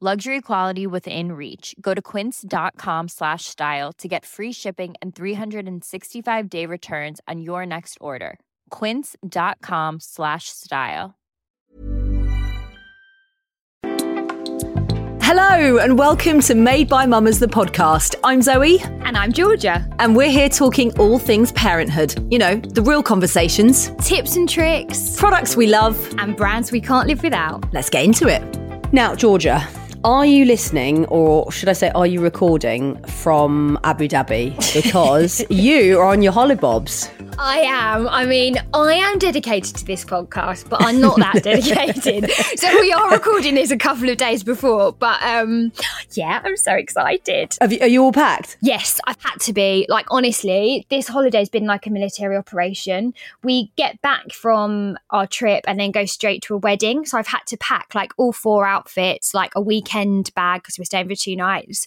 Luxury quality within reach. Go to quince.com slash style to get free shipping and 365 day returns on your next order. Quince.com slash style. Hello and welcome to Made by Mammas, the podcast. I'm Zoe. And I'm Georgia. And we're here talking all things parenthood. You know, the real conversations, Tips and tricks, products we love. and brands we can't live without. Let's get into it. Now, Georgia, are you listening, or should I say, are you recording from Abu Dhabi? Because you are on your hollybobs. I am. I mean, I am dedicated to this podcast, but I'm not that dedicated. so we are recording this a couple of days before, but um, yeah, I'm so excited. Have you, are you all packed? Yes, I've had to be. Like, honestly, this holiday's been like a military operation. We get back from our trip and then go straight to a wedding. So I've had to pack like all four outfits, like a weekend bag because we're staying for two nights,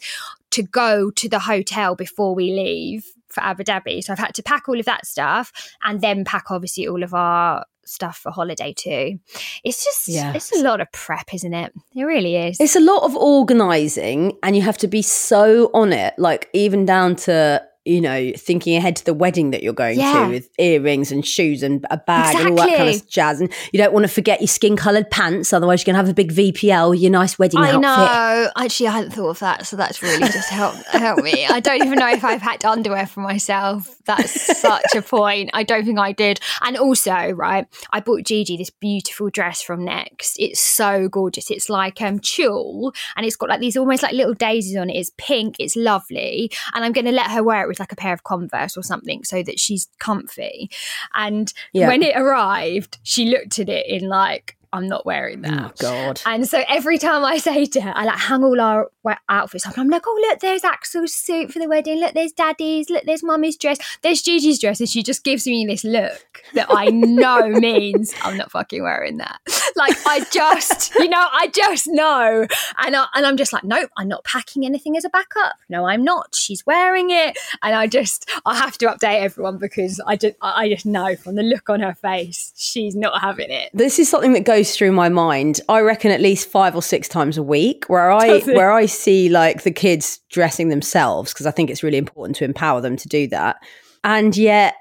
to go to the hotel before we leave for Abu Dhabi. So I've had to pack all of that stuff and then pack obviously all of our stuff for holiday too. It's just, Yeah. it's a lot of prep, isn't it? It really is. It's a lot of organising, and you have to be so on it, like even down to you know thinking ahead to the wedding that you're going Yeah. to with earrings and shoes and a bag and all that kind of jazz. And you don't want to forget your skin coloured pants, otherwise you're gonna have a big VPL, your nice wedding I outfit. know. Actually, I hadn't thought of that, so that's really just helped help me. I don't even know if I've packed underwear for myself. That's such a point. I don't think I did. And also, right, I bought Gigi this beautiful dress from Next. It's so gorgeous. It's like um tulle, and it's got like these almost like little daisies on it. It's pink. It's lovely, and I'm going to let her wear it with like a pair of Converse or something so that she's comfy. And Yeah. when it arrived, she looked at it in like. I'm not wearing oh, that. Oh God. And so every time I say to her, I like hang all our outfits up. I'm like, oh look, there's Axel's suit for the wedding. Look, there's Daddy's. Look, there's Mummy's dress. There's Gigi's dress, and she just gives me this look that I know means I'm not fucking wearing that. Like I just, you know, I just know, and I, and I'm just like, nope, I'm not packing anything as a backup. No, I'm not. She's wearing it, and I just, I have to update everyone because I just, I just know from the look on her face, she's not having it. This is something that goes through my mind. I reckon at least five or six times a week, where I where I see like the kids dressing themselves because I think it's really important to empower them to do that, and yet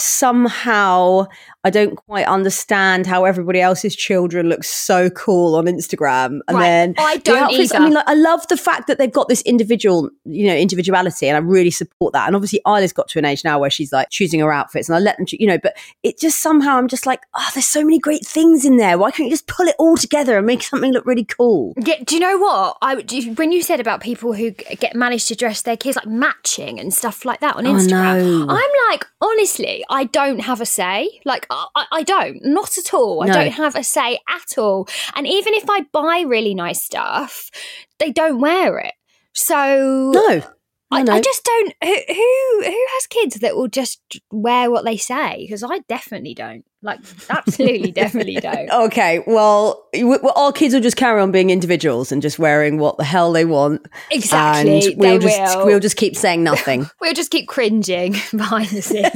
somehow I don't quite understand how everybody else's children look so cool on Instagram, and Right. then I don't outfits- I mean, like, I love the fact that they've got this individual, you know, individuality, and I really support that. And obviously, Isla's got to an age now where she's like choosing her outfits, and I let them, you know. But it just somehow I'm just like, oh, there's so many great things in there. Why can't you just pull it all together and make something look really cool? Yeah, do you know what? I when you said about people who get managed to dress their kids like matching and stuff like that on Oh, Instagram, no. I'm like, honestly, I don't have a say. Like, I, I- don't, not at all. I don't have a say at all. And even if I buy really nice stuff, they don't wear it. So No, I, I just don't. Who, who who has kids that will just wear what they say? Because I definitely don't. Like, absolutely, definitely don't. Okay, well, our kids will just carry on being individuals and just wearing what the hell they want. Exactly, and we'll they just will. we'll just keep saying nothing. We'll just keep cringing behind the scenes.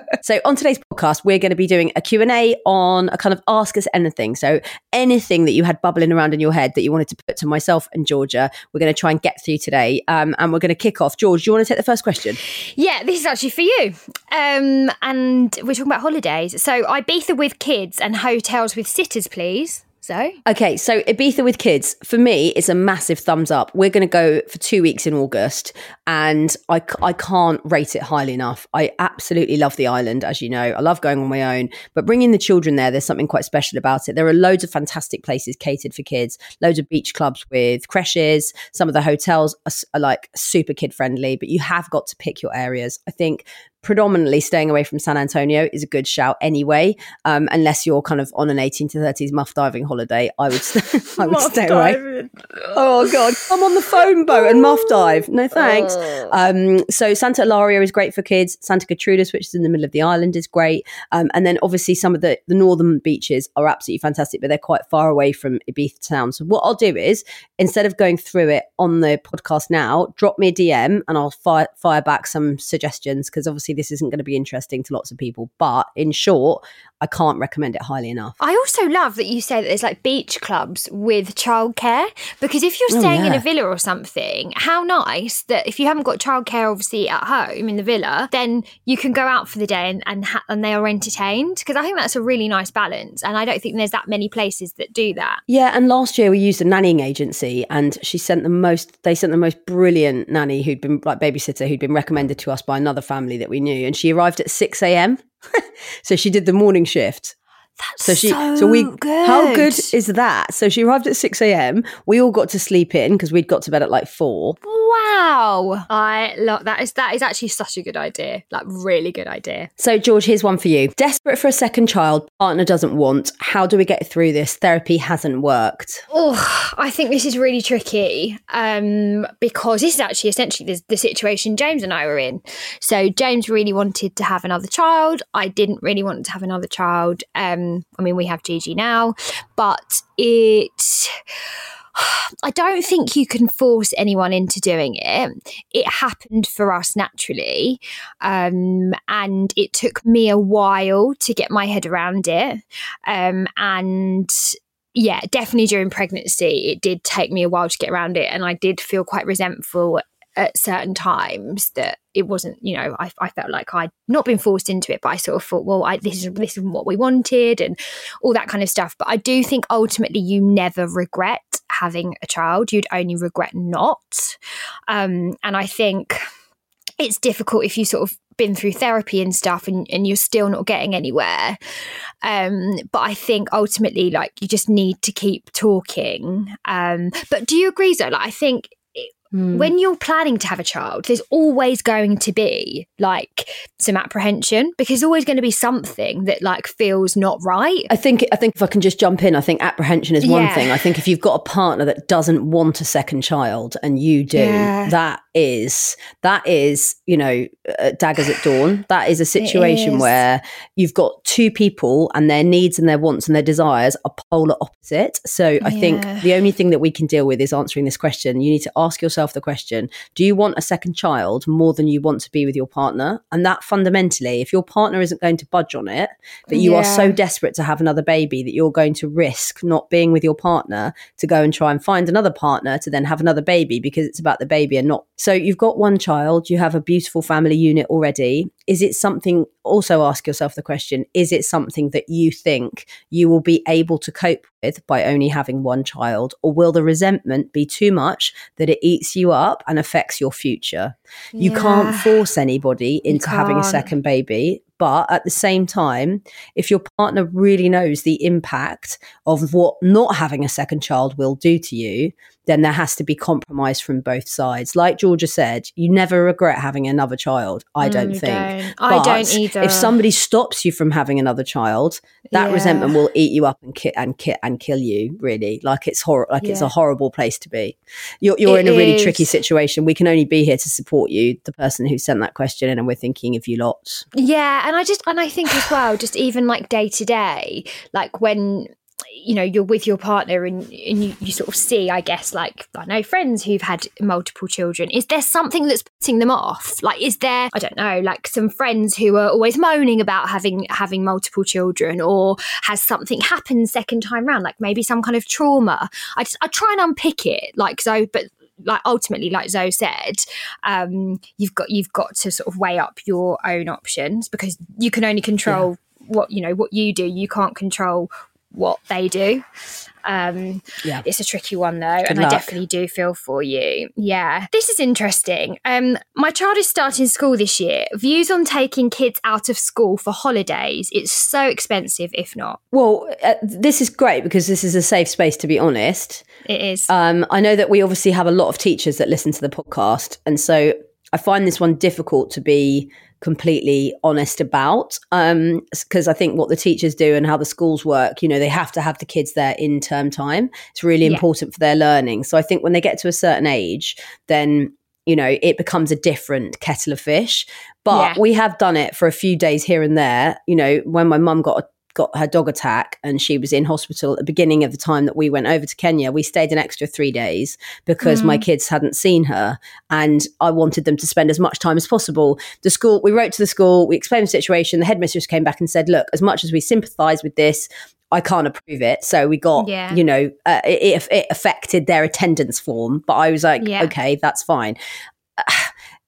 so on today's podcast, we're going to be doing a Q and A on a kind of ask us anything. So anything that you had bubbling around in your head that you wanted to put to myself and Georgia, we're going to try and get through today. Um, and we're going to kick off. George, do you want to take the first question? yeah, this is actually for you. Um, and we're talking about holidays. So Ibiza with kids and hotels with sitters, please. So Okay, so Ibiza with kids for me is a massive thumbs up. We're going to go for two weeks in August, and I, I can't rate it highly enough. I absolutely love the island, as you know. I love going on my own, but bringing the children there, there's something quite special about it. There are loads of fantastic places catered for kids, loads of beach clubs with creches. Some of the hotels are, are like super kid friendly, but you have got to pick your areas. I think predominantly staying away from San Antonio is a good shout anyway, um, unless you're kind of on an 18 to 30s muff diving holiday. I would, st- I would stay away. Oh god, I'm on the foam boat and muff dive. No thanks. Um, so Santa Eularia is great for kids. Santa Gertrudis, which is in the middle of the island, is great. Um, and then obviously some of the the northern beaches are absolutely fantastic, but they're quite far away from Ibiza town. So what I'll do is instead of going through it on the podcast now, drop me a DM and I'll fire fire back some suggestions because obviously this isn't going to be interesting to lots of people. But in short, I can't recommend it highly enough. I also love that you say that there's like beach clubs with childcare because if you're Oh, staying in a villa or something, how nice that if you haven't got childcare obviously at home in the villa, then you can go out for the day and and, ha- and they are entertained because I think that's a really nice balance and I don't think there's that many places that do that. Yeah, and last year we used a nannying agency, and she sent the most. They sent the most brilliant nanny who'd been like babysitter who'd been recommended to us by another family that we knew, and she arrived at six a.m. so she did the morning shift. That's So she, so, so we, good. how good is that? So she arrived at six a.m. We all got to sleep in because we'd got to bed at like four. Wow, I love that. Is that is actually such a good idea? Like really good idea. So George, here's one for you. Desperate for a second child, partner doesn't want. How do we get through this? Therapy hasn't worked. Oh, I think this is really tricky um, because this is actually essentially the, the situation James and I were in. So James really wanted to have another child. I didn't really want to have another child. Um, I mean, we have Gigi now, but it. I don't think you can force anyone into doing it. It happened for us naturally. Um, and it took me a while to get my head around it. Um, and yeah, definitely during pregnancy, it did take me a while to get around it. And I did feel quite resentful at certain times that it wasn't, you know, I, I felt like I'd not been forced into it, but I sort of thought, well, I, this is this is what we wanted and all that kind of stuff. But I do think ultimately you never regret having a child. You'd only regret not. Um, and I think it's difficult if you sort of been through therapy and stuff and, and you're still not getting anywhere um but i think ultimately like you just need to keep talking um but do you agree though like i think Hmm. when you're planning to have a child, there's always going to be like some apprehension because there's always going to be something that like feels not right. I think I think if I can just jump in, I think apprehension is one Yeah. thing. I think if you've got a partner that doesn't want a second child and you do, Yeah. that is that is you know uh, daggers at dawn. That is a situation is. where you've got two people and their needs and their wants and their desires are polar opposite. So I think the only thing that we can deal with is answering this question. You need to ask yourself the question: Do you want a second child more than you want to be with your partner? And that fundamentally, if your partner isn't going to budge on it, that you are so desperate to have another baby that you're going to risk not being with your partner to go and try and find another partner to then have another baby because it's about the baby and not. So you've got one child, you have a beautiful family unit already. Is it something, also ask yourself the question, is it something that you think you will be able to cope with by only having one child? Or will the resentment be too much that it eats you up and affects your future? You can't force anybody into having a second baby. But at the same time, if your partner really knows the impact of what not having a second child will do to you, then there has to be compromise from both sides. Like Georgia said, you never regret having another child, I Mm, don't you think. don't. I don't either. If somebody stops you from having another child, that Yeah. resentment will eat you up and ki- and ki- and kill you. Really, like it's hor- like it's a horrible place to be. You're you're It in a really is. tricky situation. We can only be here to support you, the person who sent that question in, and we're thinking of you lots. Yeah, and I just and I think as well, just even like day to day, like when you know you're with your partner and and you, you sort of see, I guess, like I know friends who've had multiple children. Is there something that's putting them off? Like, is there I don't know, like some friends who are always moaning about having having multiple children, or has something happened second time round, like maybe some kind of trauma? I just I try and unpick it, like so, but like ultimately like zoe said um you've got you've got to sort of weigh up your own options because you can only control what you know what you do you can't control what they do. Um, Yeah. it's a tricky one though, and luck. I definitely do feel for you. Yeah, this is interesting. Um, my child is starting school this year. Views on taking kids out of school for holidays. It's so expensive, if not. Well, uh, this is great because this is a safe space to be honest. It is. Um, I know that we obviously have a lot of teachers that listen to the podcast, and so I find this one difficult to be completely honest about um, because I think what the teachers do and how the schools work, you know, they have to have the kids there in term time. It's really Yeah. important for their learning. So I think when they get to a certain age, then you know it becomes a different kettle of fish. But Yeah. we have done it for a few days here and there. You know, when my mum got got her dog attack and she was in hospital at the beginning of the time that we went over to Kenya. We stayed an extra three days because my kids hadn't seen her and I wanted them to spend as much time as possible. The school, we wrote to the school, we explained the situation. The headmistress came back and said, look, as much as we sympathise with this, I can't approve it. So we got, Yeah. you know, uh, it, it affected their attendance form. But I was like, Yeah. okay, that's fine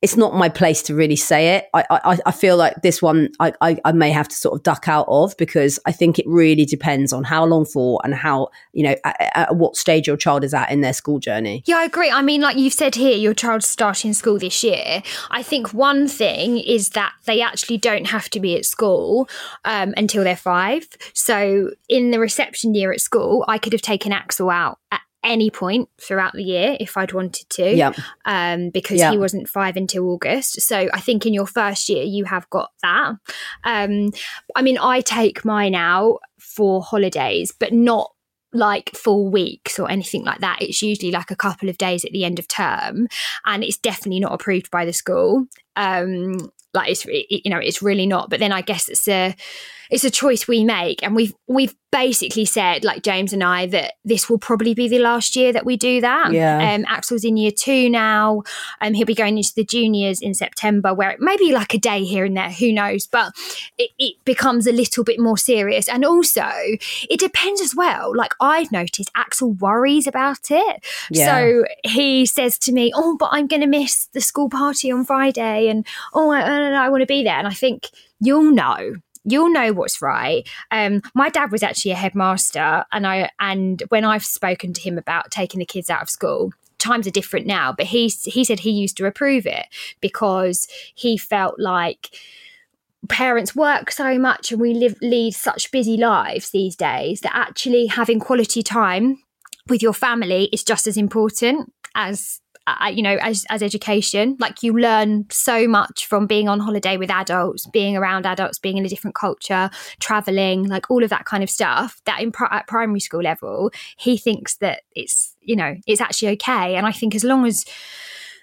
it's not my place to really say it. I I, I feel like this one I, I, I may have to sort of duck out of because I think it really depends on how long for and how you know at, at what stage your child is at in their school journey. Yeah, I agree. I mean, like you've said here, your child's starting school this year. I think one thing is that they actually don't have to be at school um, until they're five. So in the reception year at school, I could have taken Axel out at any point throughout the year if I'd wanted to. Yeah. Um, because Yeah. he wasn't five until August. So I think in your first year, you have got that. Um, I mean, I take mine out for holidays, but not like full weeks or anything like that. It's usually like a couple of days at the end of term, and it's definitely not approved by the school. Um, like it's re- you know it's really not. But then I guess it's a it's a choice we make, and we've we've basically said like James and I that this will probably be the last year that we do that. Yeah. Um, Axel's in year two now. Um, he'll be going into the juniors in September, where it may be like a day here and there. Who knows? But it, it becomes a little bit more serious, and also it depends as well. Like I've noticed, Axel worries about it. Yeah. So he says to me, "Oh, but I'm going to miss the school party on Friday, and oh, I, I, I want to be there." And I think you'll know. You'll know what's right. Um, my dad was actually a headmaster, and I and when I've spoken to him about taking the kids out of school, times are different now. But he he said he used to approve it because he felt like parents work so much and we live lead such busy lives these days that actually having quality time with your family is just as important as uh, you know as, as education like you learn so much from being on holiday with adults being around adults being in a different culture traveling like all of that kind of stuff that in pri- at primary school level he thinks that it's you know it's actually okay and i think as long as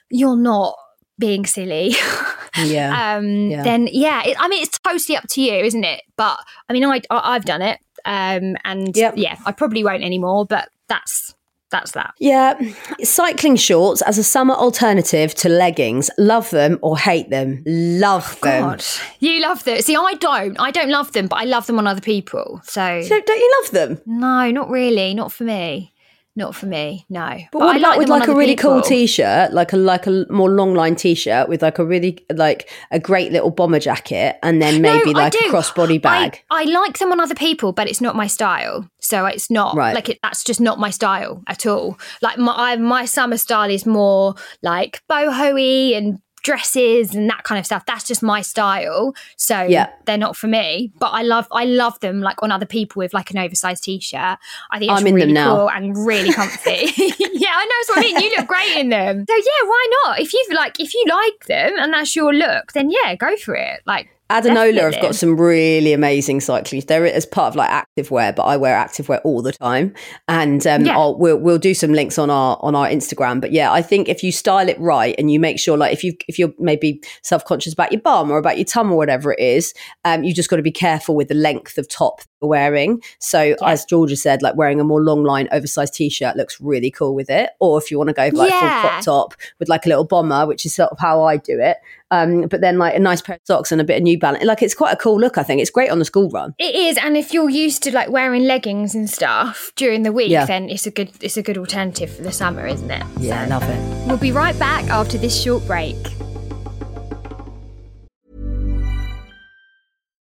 you're not being silly Yeah. um Yeah. then yeah it, i mean it's totally up to you isn't it but i mean i, I i've done it um and Yep. yeah i probably won't anymore but that's that's that Yeah, cycling shorts as a summer alternative to leggings. Love them or hate them. Love oh, them. god you love them see i don't i don't love them but i love them on other people so Don't, don't you love them? no not really not for me not for me no But, what I about with like a really cool t-shirt, like a like a more long line t-shirt with like a really like a great little bomber jacket, and then maybe No, like a crossbody bag. I, I like them on other people, but it's not my style. So it's not Right. like it, that's just not my style at all. Like my I, my summer style is more like boho-y and dresses and that kind of stuff. That's just my style. So Yeah. they're not for me. But I love I love them like on other people with like an oversized t-shirt. I think it's I'm in them now. cool and really comfy. yeah, I know what I mean. You look great in them. So yeah, why not? If you like if you like them and that's your look, then yeah, go for it. Like Adanola have got some really amazing cycling. They're as part of like activewear, but I wear activewear all the time, and um, Yeah. I'll, we'll we'll do some links on our on our Instagram. But yeah, I think if you style it right and you make sure, like if you if you're maybe self conscious about your bum or about your tum or whatever it is, um, you just got to be careful with the length of top that you're wearing. So as Georgia said, like wearing a more long line oversized t shirt looks really cool with it. Or if you want to go like full crop top with like a little bomber, which is sort of how I do it. Um, but then like a nice pair of socks and a bit of New Balance. Like it's quite a cool look. I think it's great on the school run. It is, and if you're used to like wearing leggings and stuff during the week, Yeah. then it's a good it's a good alternative for the summer, isn't it? Yeah, So, love it. We'll be right back after this short break.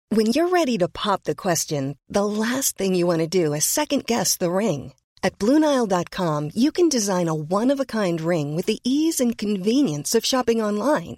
When you're ready to pop the question, the last thing you want to do is second guess the ring. At Bluenile.com, you can design a one of a kind ring with the ease and convenience of shopping online.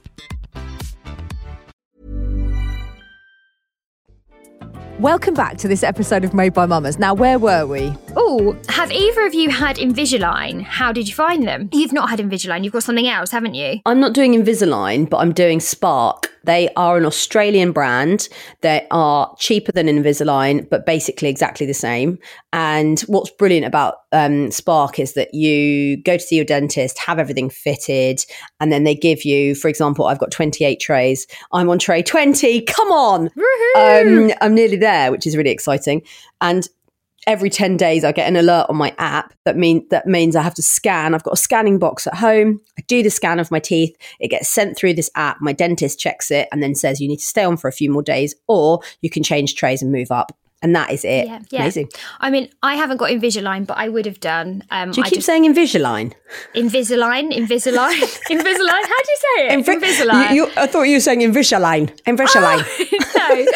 Welcome back to this episode of Made by Mammas. Now, where were we? Oh, have either of you had Invisalign? How did you find them? You've not had Invisalign. You've got something else, haven't you? I'm not doing Invisalign, but I'm doing Spark. They are an Australian brand. They are cheaper than Invisalign, but basically exactly the same. And what's brilliant about um, Spark is that you go to see your dentist, have everything fitted, and then they give you, for example, I've got 28 trays. I'm on tray 20. Come on. Um, I'm nearly there, which is really exciting. And every 10 days I get an alert on my app that mean that means I have to scan. I've got a scanning box at home. I do the scan of my teeth. It gets sent through this app. My dentist checks it and then says you need to stay on for a few more days or you can change trays and move up. And that is it. Yeah, yeah. Amazing. I mean, I haven't got Invisalign, but I would have done. Um, Do you I keep just- saying Invisalign? Invisalign? Invisalign? Invisalign? How do you say it? Invi- Invisalign. You, you- I thought you were saying Invisalign. Invisalign. no.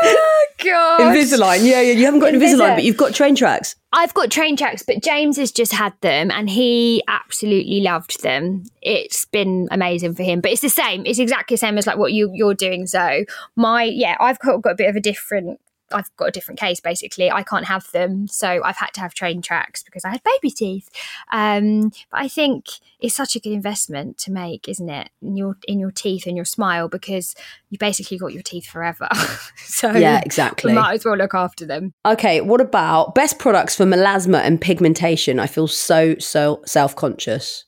Oh, God. Invisalign. Yeah, yeah. You haven't got Invisalign, Invisa- but you've got train tracks. I've got train tracks, but James has just had them and he absolutely loved them. It's been amazing for him. But it's the same. It's exactly the same as like what you you're doing. So my yeah, I've got, got a bit of a different I've got a different case basically. I can't have them, so I've had to have train tracks because I had baby teeth. Um, but I think it's such a good investment to make, isn't it? In your in your teeth and your smile because you basically got your teeth forever. so Yeah, exactly. Might as well look after them. Okay, what about best products for melasma and pigmentation? I feel so, so self conscious.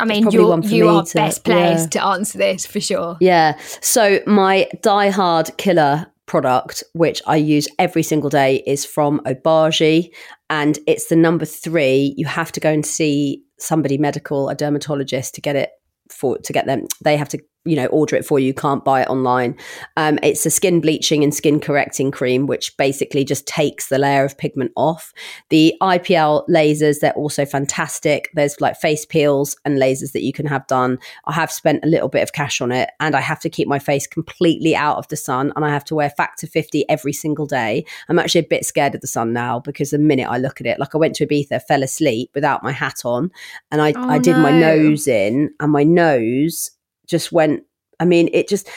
I mean, probably you're, one for you are to- best placed yeah. to answer this for sure. Yeah. So my Die Hard Killer product, which I use every single day, is from Obagi, and it's the number three. You have to go and see somebody medical, a dermatologist, to get it for to get them. They have to you know order it for you. Can't buy it online. Um, it's a skin bleaching and skin correcting cream, which basically just takes the layer of pigment off. The IPL lasers, they're also fantastic. There's like face peels and lasers that you can have done. I have spent a little bit of cash on it and I have to keep my face completely out of the sun and I have to wear factor 50 every single day. I'm actually a bit scared of the sun now because the minute I look at it, like I went to Ibiza, fell asleep without my hat on and I, Oh, I did my nose in and my nose just went I mean, it just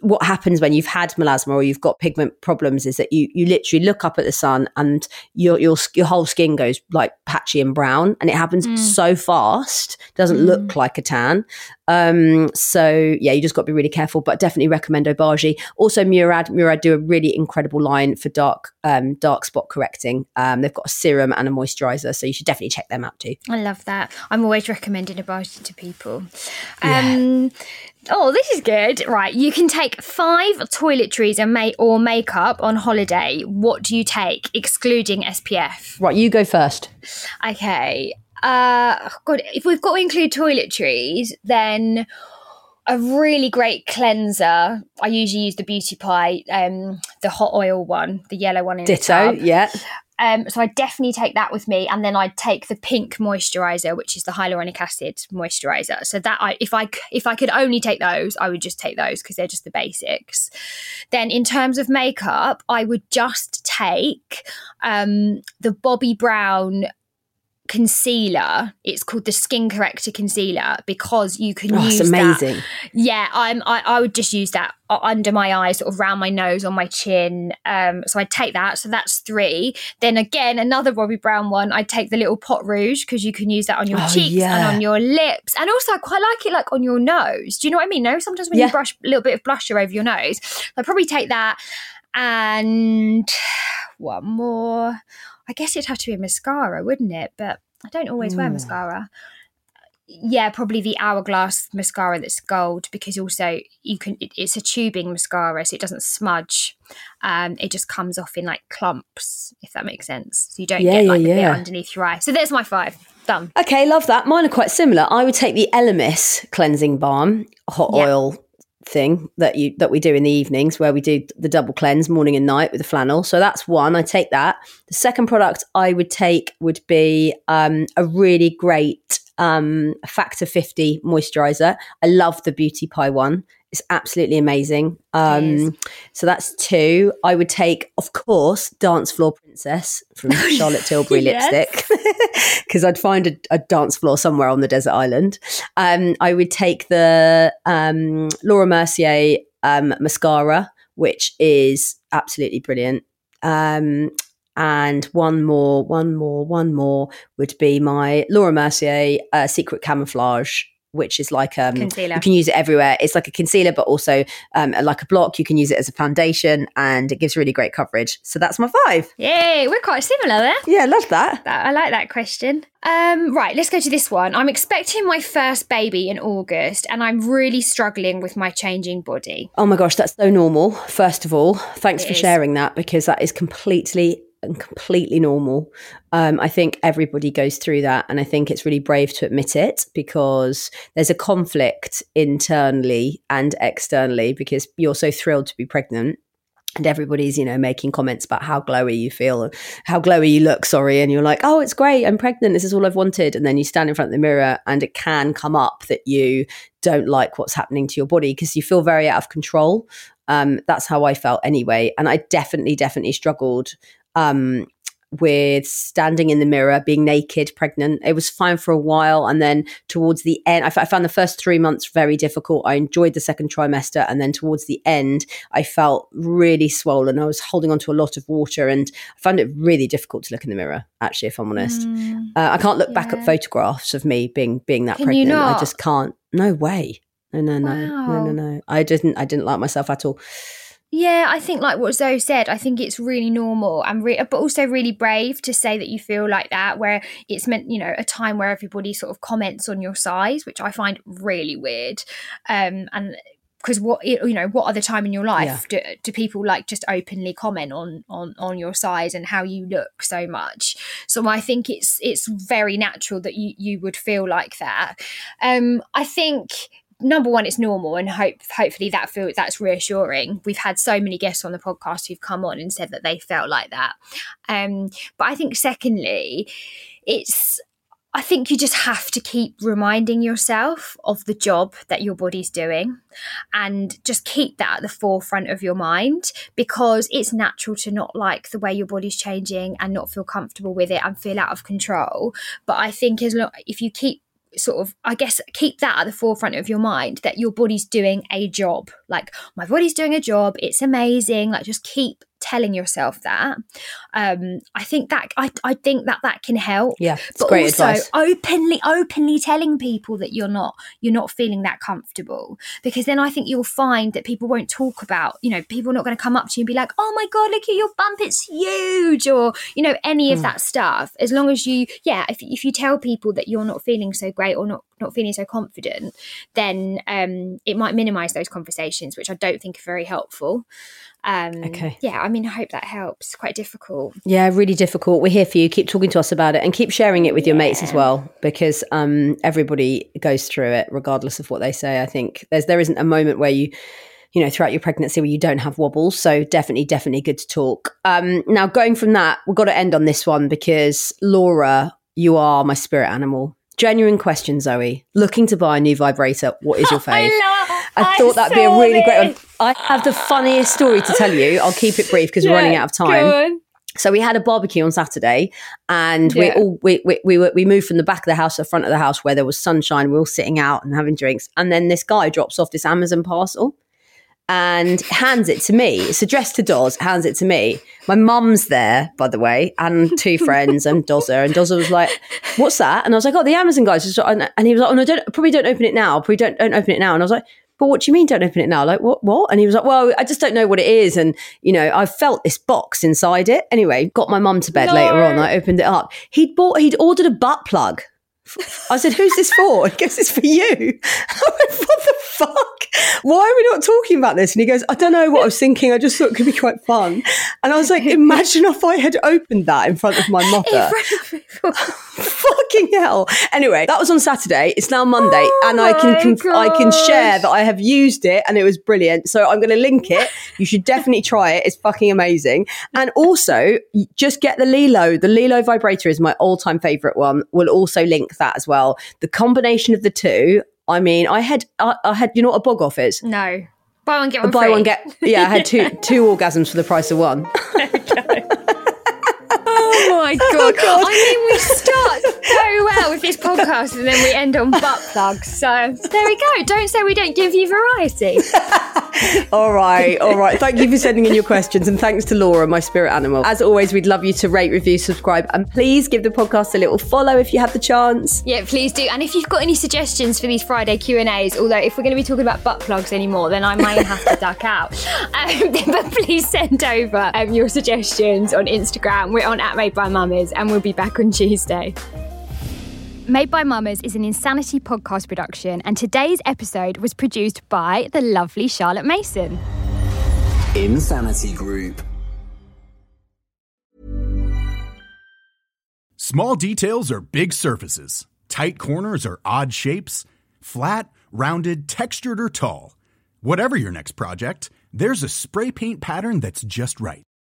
what happens when you've had melasma or you've got pigment problems is that you you literally look up at the sun and your your your whole skin goes like patchy and brown, and it happens Mm. so fast. Doesn't look like a tan. Um, so yeah, you just got to be really careful. But definitely recommend Obagi. Also, Murad Murad do a really incredible line for dark um, dark spot correcting. Um, they've got a serum and a moisturizer, so you should definitely check them out too. I love that. I'm always recommending it to people. Um, Oh, this is good. Right, you can take five toiletries and ma- or makeup on holiday. What do you take, excluding SPF? Right, you go first. Okay. Uh, God, if we've got to include toiletries, then a really great cleanser. I usually use the Beauty Pie, um, the hot oil one, the yellow one in the Ditto. Yeah. Um, so I definitely take that with me, and then I'd take the pink moisturizer, which is the hyaluronic acid moisturizer. So that I, if I if I could only take those, I would just take those because they're just the basics. Then in terms of makeup, I would just take um, the Bobbi Brown concealer. It's called the Skin Corrector concealer because you can Oh, use it's that amazing. Yeah, I'm. I, I would just use that under my eyes, sort of round my nose, on my chin. Um, so I'd take that. So that's three. Then again, another Bobbi Brown one. I'd take the little pot rouge because you can use that on your Oh, cheeks yeah. and on your lips, and also I quite like it like on your nose. Do you know what I mean? No, sometimes when Yeah. you brush a little bit of blusher over your nose, I'd probably take that. And one more. I guess it'd have to be a mascara, wouldn't it? But I don't always wear mascara yeah, probably the hourglass mascara that's gold because also you can. It, it's a tubing mascara, so it doesn't smudge. Um, it just comes off in like clumps, if that makes sense. So you don't Yeah, get like yeah, the bit yeah. underneath your eye. So there's my five done. Okay, love that. Mine are quite similar. I would take the Elemis cleansing balm, hot Yeah. oil thing that you that we do in the evenings where we do the double cleanse morning and night with the flannel. So that's one. I take that. The second product I would take would be um, a really great um, Factor 50 moisturizer. I love the Beauty Pie one. It's absolutely amazing. Um, so that's two. I would take, of course, Dance Floor Princess from Charlotte Tilbury lipstick because I'd find a, a dance floor somewhere on the desert island. Um, I would take the um, Laura Mercier um, mascara, which is absolutely brilliant. Um, and one more, one more, one more would be my Laura Mercier uh, Secret Camouflage, which is like um, Concealer. you can use it everywhere. It's like a concealer, but also um, like a block. You can use it as a foundation, and it gives really great coverage. So that's my five. Yay, we're quite similar there. Yeah, love that. That, I like that question. Um, right, let's go to this one. I'm expecting my first baby in August, and I'm really struggling with my changing body. Oh my gosh, that's so normal. First of all, thanks It for is. sharing that because that is completely and completely normal. Um, I think everybody goes through that, and I think it's really brave to admit it because there's a conflict internally and externally because you're so thrilled to be pregnant. And everybody's, you know, making comments about how glowy you feel, how glowy you look, sorry. And you're like, oh, it's great. I'm pregnant. This is all I've wanted. And then you stand in front of the mirror and it can come up that you don't like what's happening to your body because you feel very out of control. Um, that's how I felt anyway. And I definitely, definitely struggled um, with standing in the mirror, being naked, pregnant. It was fine for a while. And then towards the end, I, f- I found the first three months very difficult. I enjoyed the second trimester. And then towards the end, I felt really swollen. I was holding on to a lot of water and I found it really difficult to look in the mirror, actually, if I'm honest. Mm. Uh, I can't look back at photographs of me being being that Can pregnant. I just can't. No way. No, no, no, no, no, no. I didn't. I didn't like myself at all. Yeah, I think like what Zoe said, I think it's really normal and re- but also really brave to say that you feel like that where it's meant, you know, a time where everybody sort of comments on your size, which I find really weird. Um and because what you know what other time in your life do, do people like just openly comment on on on your size and how you look so much? So i think it's it's very natural that you you would feel like that. Um i think number one it's normal and hope hopefully that feel that's reassuring we've had so many guests on the podcast who've come on and said that they felt like that um but i think secondly it's I think you just have to keep reminding yourself of the job that your body's doing and just keep that at the forefront of your mind because it's natural to not like the way your body's changing and not feel comfortable with it and feel out of control. But I think as long if you keep sort of i guess keep that at the forefront of your mind that your body's doing a job. Like my body's doing a job. It's amazing. Like just keep telling yourself that um i think that i, I think that that can help Yeah, but also advice. openly openly telling people that you're not you're not feeling that comfortable because then i think you'll find that people won't talk about you know people are not going to come up to you and be like oh my god look at your bump it's huge or you know any Hmm. of that stuff as long as you yeah if, if you tell people that you're not feeling so great or not not feeling so confident then um it might minimize those conversations which i don't think are very helpful um Okay. yeah i mean i hope that helps It's quite difficult Yeah, really difficult. We're here for you. Keep talking to us about it and keep sharing it with your mates as well, because um, everybody goes through it, regardless of what they say. I think there's there isn't a moment where you, you know, throughout your pregnancy where you don't have wobbles. So definitely, definitely good to talk. Um, now going from that, we've got to end on this one because Laura, you are my spirit animal. Genuine question, Zoe. Looking to buy a new vibrator. What is your fave? I thought that'd be a really great one. I have the funniest story to tell you. I'll keep it brief because we're running out of time. So we had a barbecue on Saturday, and we all we, we we were, we moved from the back of the house to the front of the house where there was sunshine. We were all sitting out and having drinks, and then this guy drops off this Amazon parcel and hands it to me. It's addressed to Doz. Hands it to me. My mum's there, by the way, and two friends and Dozza. And Dozza was like, "What's that?" And I was like, "Oh, the Amazon guys." Just- And and he was like, "Oh no, don't probably don't open it now. Probably don't don't open it now." And I was like. But what do you mean don't open it now? Like what what? And he was like, Well, I just don't know what it is. And you know, I felt this box inside it. Anyway, got my mum to bed later on. I opened it up. He'd bought he'd ordered a butt plug. I said, Who's this for? He goes, It's for you. I went, fuck? Why are we not talking about this? And he goes, I don't know what I was thinking. I just thought it could be quite fun. And I was like, Imagine if I had opened that in front of my mother. Fucking hell. Anyway, that was on Saturday. It's now Monday, Oh and I can conf- I can share that I have used it and it was brilliant. So I'm going to link it. You should definitely try it. It's fucking amazing. And also, just get the Lelo. The Lelo vibrator is my all-time favorite one. We'll also link that as well. The combination of the two. I mean, I had I, I had you know what a bog off is. No. Buy one, get one Buy free. one get yeah. I had two two orgasms for the price of one. Oh my oh, god. I mean, we start so well with this podcast and then we end on butt plugs. So there we go. Don't say we don't give you variety. All right, all right. Thank you for sending in your questions, and thanks to Laura, my spirit animal. As always, we'd love you to rate, review, subscribe, and please give the podcast a little follow if you have the chance. Yeah, please do. And if you've got any suggestions for these Friday Q and A's, although if we're going to be talking about butt plugs anymore, then I might have to duck out. Um, but please send over um, your suggestions on Instagram. We're on at Made by Mummies, and we'll be back on Tuesday. Made by Mammas is an Insanity podcast production, and today's episode was produced by the lovely Charlotte Mason. Insanity Group. Small details are big surfaces. Tight corners are odd shapes. Flat, rounded, textured, or tall. Whatever your next project, there's a spray paint pattern that's just right.